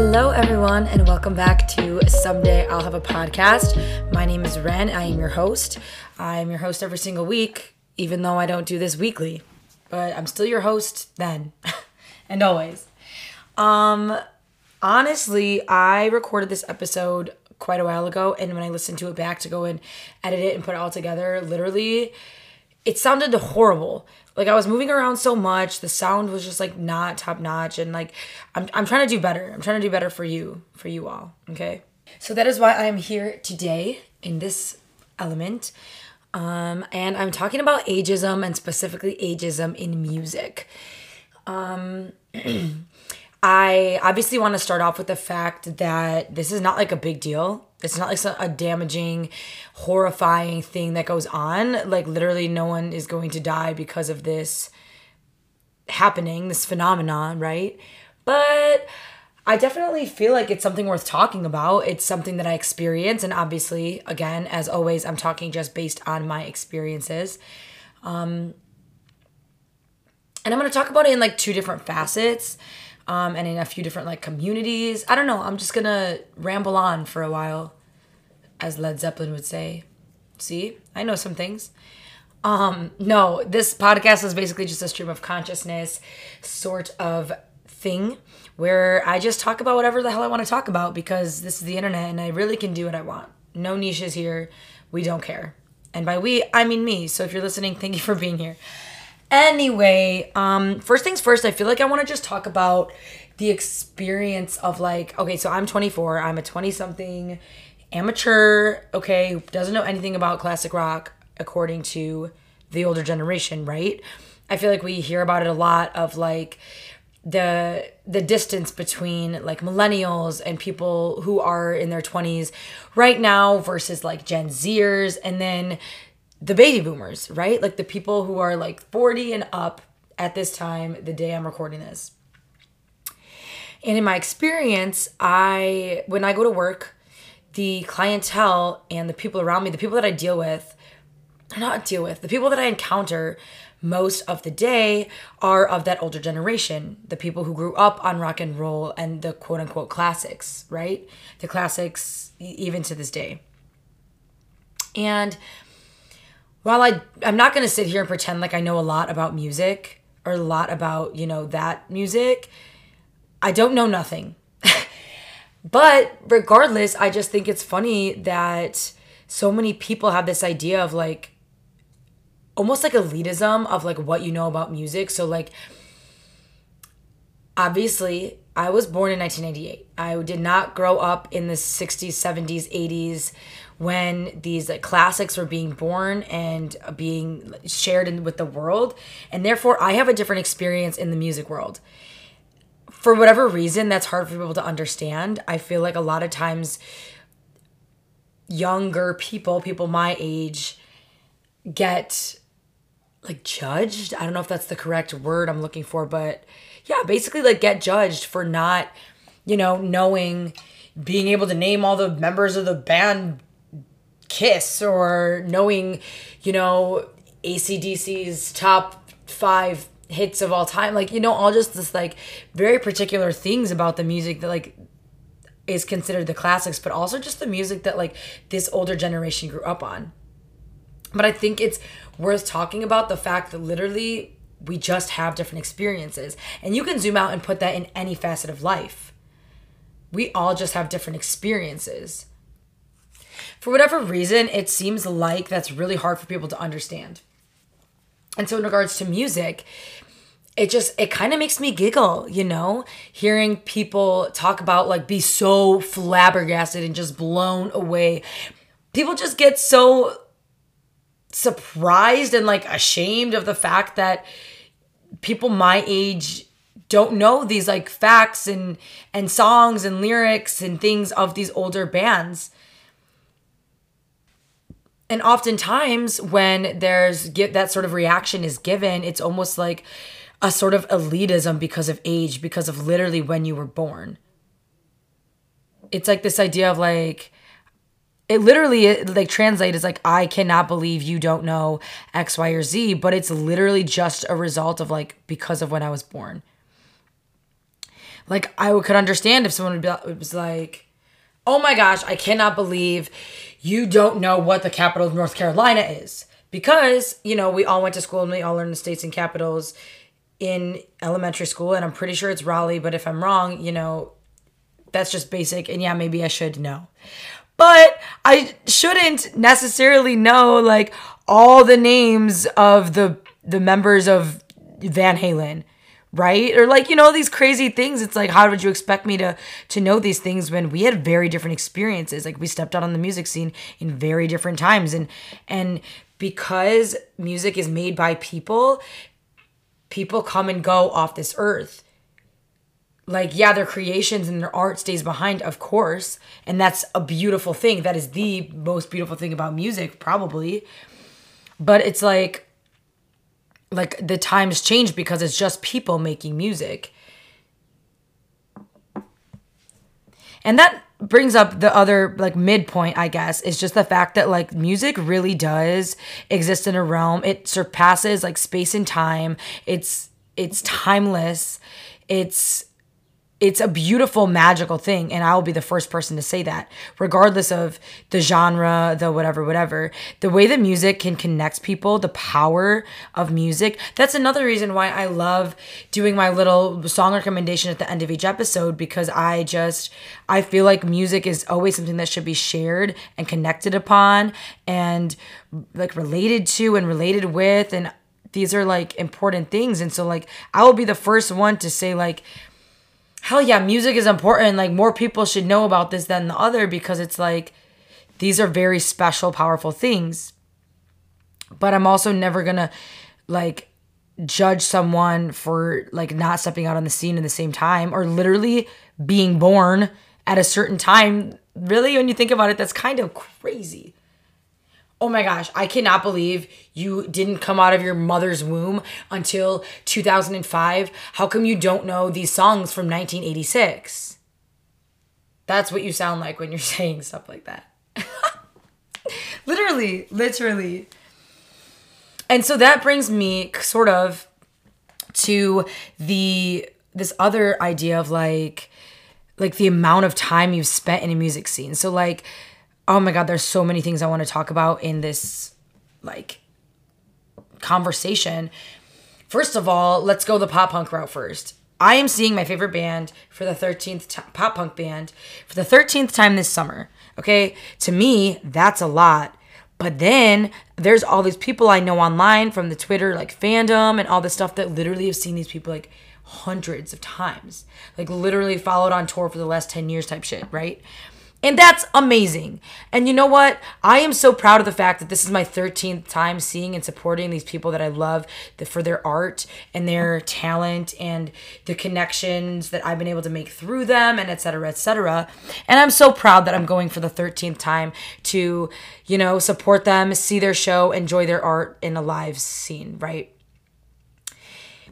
Hello, everyone, and welcome back to Someday I'll Have a Podcast. My name is Ren. I am your host. I'm your host every single week, even though I don't do this weekly, but I'm still your host then and always. Um, honestly, I recorded this episode quite a while ago, and when I listened to it back to go and edit it and put it all together, literally, it sounded horrible. Like I was moving around so much, the sound was just like not top notch, and like I'm I'm trying to do better. I'm trying to do better for you, for you all. Okay, so that is why I am here today in this element. Um, and I'm talking about ageism and specifically ageism in music. Um, I obviously want to start off with the fact that this is not like a big deal. It's not like a damaging, horrifying thing that goes on. Like, literally, no one is going to die because of this happening, this phenomenon, right? But I definitely feel like it's something worth talking about. It's something that I experience. And obviously, again, as always, I'm talking just based on my experiences. Um, and I'm going to talk about it in like two different facets um, and in a few different like communities. I don't know. I'm just gonna ramble on for a while, as Led Zeppelin would say. See, I know some things. Um, no, this podcast is basically just a stream of consciousness sort of thing where I just talk about whatever the hell I want to talk about because this is the internet and I really can do what I want. No niches here. We don't care. And by we, I mean me. So if you're listening, thank you for being here. Anyway, um, first things first, I feel like I want to just talk about the experience of like, okay, so I'm 24, I'm a 20 something amateur, okay, doesn't know anything about classic rock according to the older generation, right? I feel like we hear about it a lot of like the the distance between like millennials and people who are in their 20s right now versus like Gen Zers and then the baby boomers, right? Like the people who are like 40 and up at this time, the day I'm recording this. And in my experience, I when I go to work, the clientele and the people around me, the people that I deal with, not deal with, the people that I encounter most of the day are of that older generation, the people who grew up on rock and roll and the quote unquote classics, right? The classics even to this day. And while I I'm not going to sit here and pretend like I know a lot about music or a lot about, you know, that music, I don't know nothing. but regardless, I just think it's funny that so many people have this idea of like almost like elitism of like what you know about music. So like obviously I was born in 1998. I did not grow up in the 60s, 70s, 80s when these like classics were being born and being shared in, with the world. And therefore i have a different experience in the music world. For whatever reason that's hard for people to understand. I feel like a lot of times younger people people my age get like judged. I don't know if that's the correct word i'm looking for but yeah basically like get judged for not you know knowing being able to name all the members of the band Kiss or knowing, you know, ACDC's top five hits of all time. Like, you know, all just this like very particular things about the music that like is considered the classics, but also just the music that like this older generation grew up on. But I think it's worth talking about the fact that literally we just have different experiences. And you can zoom out and put that in any facet of life. We all just have different experiences for whatever reason, it seems like that's really hard for people to understand. And so, in regards to music, it just it kind of makes me giggle, you know, hearing people talk about like be so flabbergasted and just blown away. People just get so surprised and like ashamed of the fact that people my age don't know these like facts and and songs and lyrics and things of these older bands and oftentimes when there's get that sort of reaction is given it's almost like a sort of elitism because of age because of literally when you were born. It's like this idea of like it literally like translate is like i cannot believe you don't know x y or z but it's literally just a result of like because of when i was born. Like I could understand if someone would be was like, "Oh my gosh, I cannot believe you don't know what the capital of North Carolina is." Because, you know, we all went to school and we all learned the states and capitals in elementary school and I'm pretty sure it's Raleigh, but if I'm wrong, you know, that's just basic and yeah, maybe I should know. But I shouldn't necessarily know like all the names of the the members of Van Halen right? Or like you know these crazy things. It's like how would you expect me to to know these things when we had very different experiences? Like we stepped out on the music scene in very different times. And and because music is made by people people come and go off this earth. Like yeah their creations and their art stays behind of course. And that's a beautiful thing. That is the most beautiful thing about music probably. But it's like like the times change because it's just people making music. And that brings up the other like midpoint, I guess, is just the fact that like music really does exist in a realm. It surpasses like space and time. It's it's timeless. It's it's a beautiful magical thing and i will be the first person to say that regardless of the genre the whatever whatever. The way that music can connect people the power of music that's another reason why i love doing my little song recommendation at the end of each episode because i just i feel like music is always something that should be shared and connected upon and like related to and related with and these are like important things and so like i will be the first one to say like hell yeah, music is important. Like more people should know about this than the other because it's like these are very special, powerful things. But I'm also never gonna like judge someone for like not stepping out on the scene in the same time or literally being born at a certain time. Really, when you think about it, that's kind of crazy oh my gosh, I cannot believe you didn't come out of your mother's womb until 2005. How come you don't know these songs from 1986? That's what you sound like when you're saying stuff like that. literally, literally. And so that brings me sort of to the this other idea of like like the amount of time you've spent in a music scene. So like oh my god there's so many things i want to talk about in this like conversation. First of all let's go the pop punk route first. I am seeing my favorite band for the 13th t- pop punk band for the 13th time this summer okay? To me that's a lot. But then there's all these people i know online from the twitter like fandom and all this stuff that literally have seen these people like hundreds of times. Like literally followed on tour for the last 10 years type shit right and that's amazing. And you know what? I am so proud of the fact that this is my 13th time seeing and supporting these people that I love for their art and their talent and the connections that I've been able to make through them and et cetera, et cetera. And I'm so proud that I'm going for the 13th time to, you know, support them, see their show, enjoy their art in a live scene, right?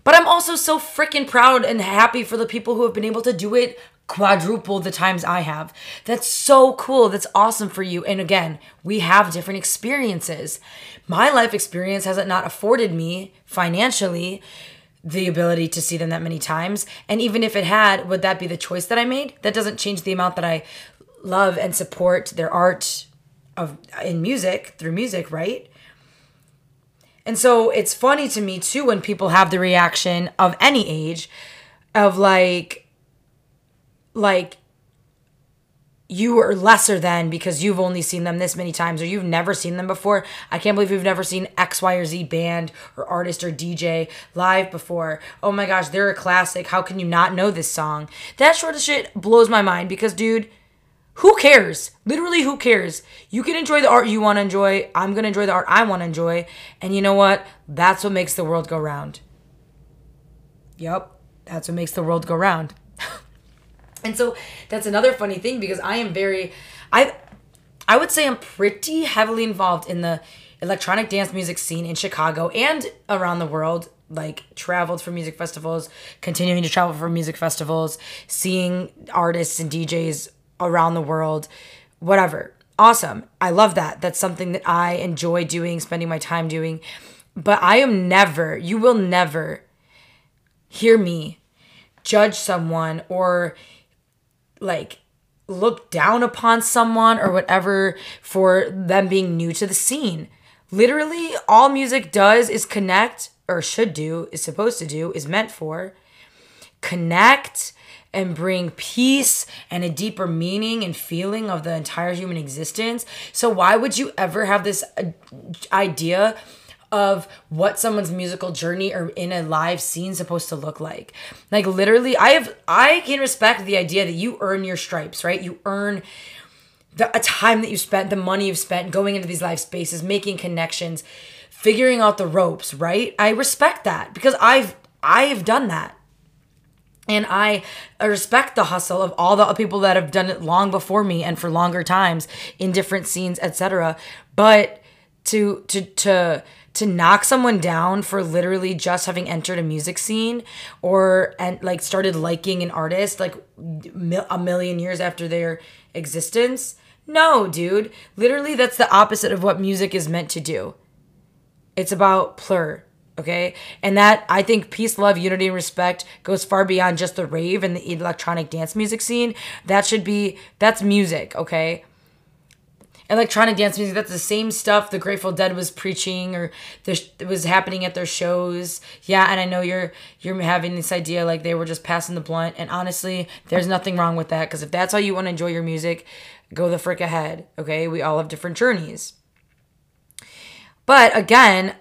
But I'm also so freaking proud and happy for the people who have been able to do it quadruple the times I have. That's so cool. That's awesome for you. And again, we have different experiences. My life experience hasn't not afforded me financially the ability to see them that many times. And even if it had, would that be the choice that I made? That doesn't change the amount that I love and support their art of in music through music, right? And so it's funny to me too when people have the reaction of any age of like like you are lesser than because you've only seen them this many times or you've never seen them before. I can't believe you've never seen X, Y, or Z band or artist or DJ live before. Oh my gosh, they're a classic. How can you not know this song? That sort of shit blows my mind because, dude, who cares? Literally, who cares? You can enjoy the art you want to enjoy. I'm going to enjoy the art I want to enjoy. And you know what? That's what makes the world go round. Yep, that's what makes the world go round. And so that's another funny thing because I am very I I would say I'm pretty heavily involved in the electronic dance music scene in Chicago and around the world like traveled for music festivals, continuing to travel for music festivals, seeing artists and DJs around the world, whatever. Awesome. I love that. That's something that I enjoy doing, spending my time doing. But I am never, you will never hear me judge someone or like look down upon someone or whatever for them being new to the scene. Literally, all music does is connect, or should do, is supposed to do, is meant for connect and bring peace and a deeper meaning and feeling of the entire human existence. So, why would you ever have this uh, idea of what someone's musical journey or in a live scene supposed to look like. Like literally, I have I can respect the idea that you earn your stripes, right? You earn the a time that you spent, the money you've spent going into these live spaces, making connections, figuring out the ropes, right? I respect that because I've I've done that. And I respect the hustle of all the people that have done it long before me and for longer times in different scenes, etc. But to to to to knock someone down for literally just having entered a music scene or and like started liking an artist like a million years after their existence? No dude. Literally that's the opposite of what music is meant to do. It's about plur okay? And that i think peace love unity and respect goes far beyond just the rave and the electronic dance music scene. That should be that's music okay electronic dance music that's the same stuff the grateful dead was preaching or this was happening at their shows. Yeah and i know you're you're having this idea like they were just passing the blunt and honestly there's nothing wrong with that because if that's how you want to enjoy your music go the frick ahead okay? We all have different journeys. But again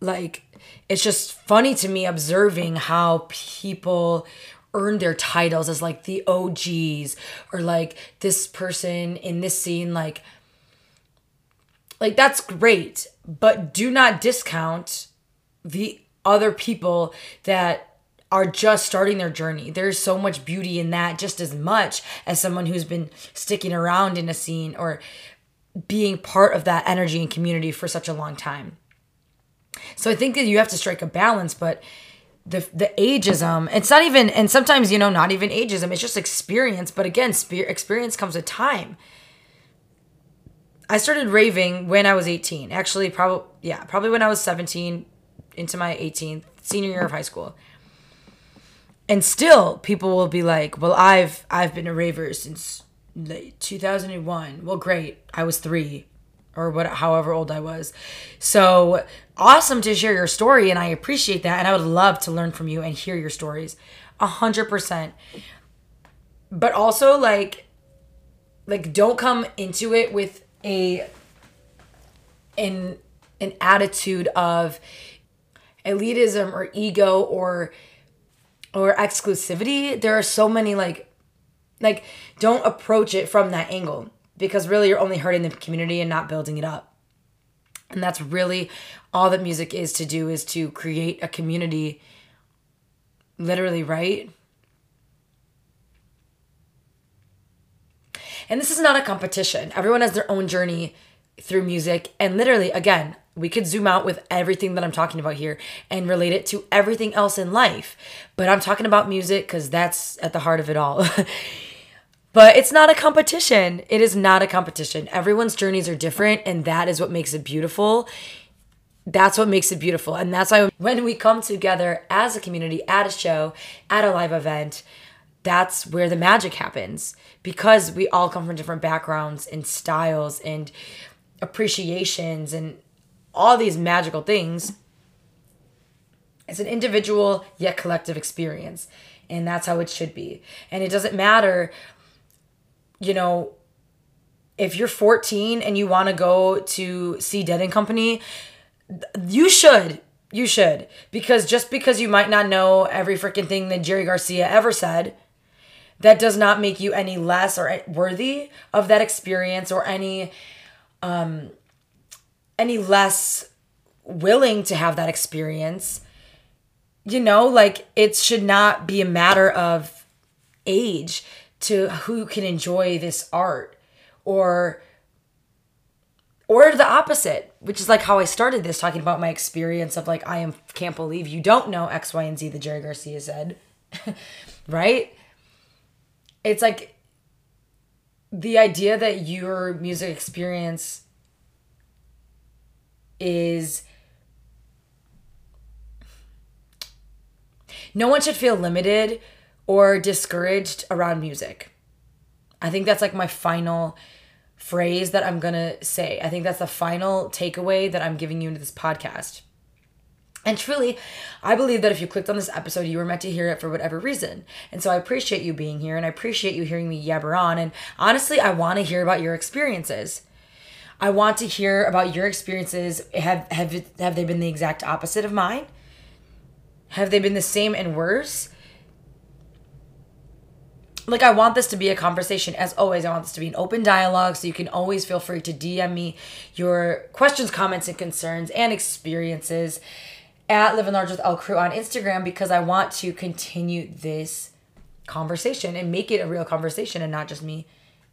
like it's just funny to me observing how people earn their titles as like the OGs or like this person in this scene like like that's great, but do not discount the other people that are just starting their journey. There's so much beauty in that just as much as someone who's been sticking around in a scene or being part of that energy and community for such a long time. So I think that you have to strike a balance, but the the ageism, it's not even and sometimes you know not even ageism, it's just experience, but again, experience comes with time. I started raving when I was 18. Actually, probably yeah, probably when I was 17 into my 18th senior year of high school. And still people will be like, "Well, I've I've been a raver since 2001." Well, great. I was 3 or what however old I was. So, awesome to share your story and I appreciate that and I would love to learn from you and hear your stories. 100%. But also like like don't come into it with a an an attitude of elitism or ego or or exclusivity. There are so many like like don't approach it from that angle because really you're only hurting the community and not building it up. And that's really all that music is to do is to create a community literally right And this is not a competition. Everyone has their own journey through music. And literally, again, we could zoom out with everything that I'm talking about here and relate it to everything else in life. But I'm talking about music because that's at the heart of it all. but it's not a competition. It is not a competition. Everyone's journeys are different, and that is what makes it beautiful. That's what makes it beautiful. And that's why when we come together as a community at a show, at a live event, that's where the magic happens because we all come from different backgrounds and styles and appreciations and all these magical things. It's an individual yet collective experience. And that's how it should be. And it doesn't matter, you know, if you're 14 and you want to go to see Dead and Company, you should. You should. Because just because you might not know every freaking thing that Jerry Garcia ever said, that does not make you any less or worthy of that experience or any um any less willing to have that experience. You know like it should not be a matter of age to who can enjoy this art or or the opposite which is like how i started this talking about my experience of like i am can't believe you don't know x y and z the jerry garcia said. Right it's like the idea that your music experience is no one should feel limited or discouraged around music. I think that's like my final phrase that I'm gonna say. I think that's the final takeaway that I'm giving you into this podcast. And truly, I believe that if you clicked on this episode, you were meant to hear it for whatever reason. And so I appreciate you being here and I appreciate you hearing me yabber on. And honestly, I want to hear about your experiences. I want to hear about your experiences. Have have have they been the exact opposite of mine? Have they been the same and worse? Like I want this to be a conversation. As always, I want this to be an open dialogue so you can always feel free to DM me your questions, comments, and concerns and experiences at Living Large with L Cruu on Instagram because I want to continue this conversation and make it a real conversation and not just me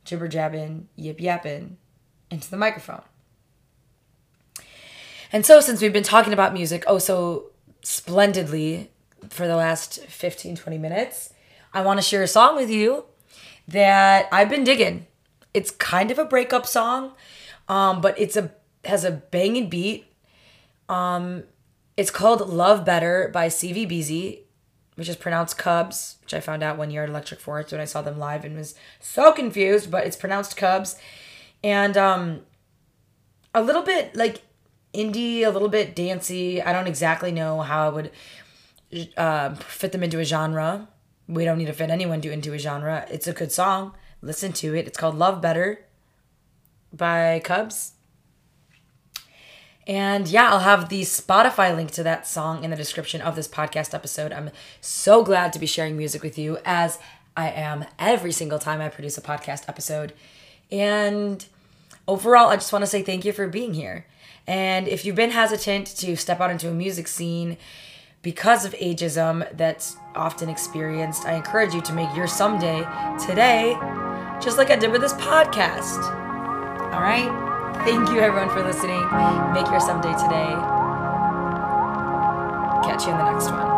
jibber jabbing, yip yapping into the microphone. And so, since we've been talking about music oh so splendidly for the last 15, 20 minutes, I want to share a song with you that I've been digging. It's kind of a breakup song, um, but it's a has a banging beat. Um, it's called Love Better by CVBZ, which is pronounced Cubs, which I found out one year at Electric Forest when I saw them live and was so confused, but it's pronounced Cubs. And um, a little bit like indie, a little bit dancey. I don't exactly know how I would uh, fit them into a genre. We don't need to fit anyone into a genre. It's a good song. Listen to it. It's called Love Better by Cubs. And yeah, I'll have the Spotify link to that song in the description of this podcast episode. I'm so glad to be sharing music with you as I am every single time I produce a podcast episode. And overall, I just want to say thank you for being here. And if you've been hesitant to step out into a music scene because of ageism that's often experienced, I encourage you to make your someday today, just like I did with this podcast. All right? Thank you, everyone, for listening. Make your someday today. Catch you in the next one.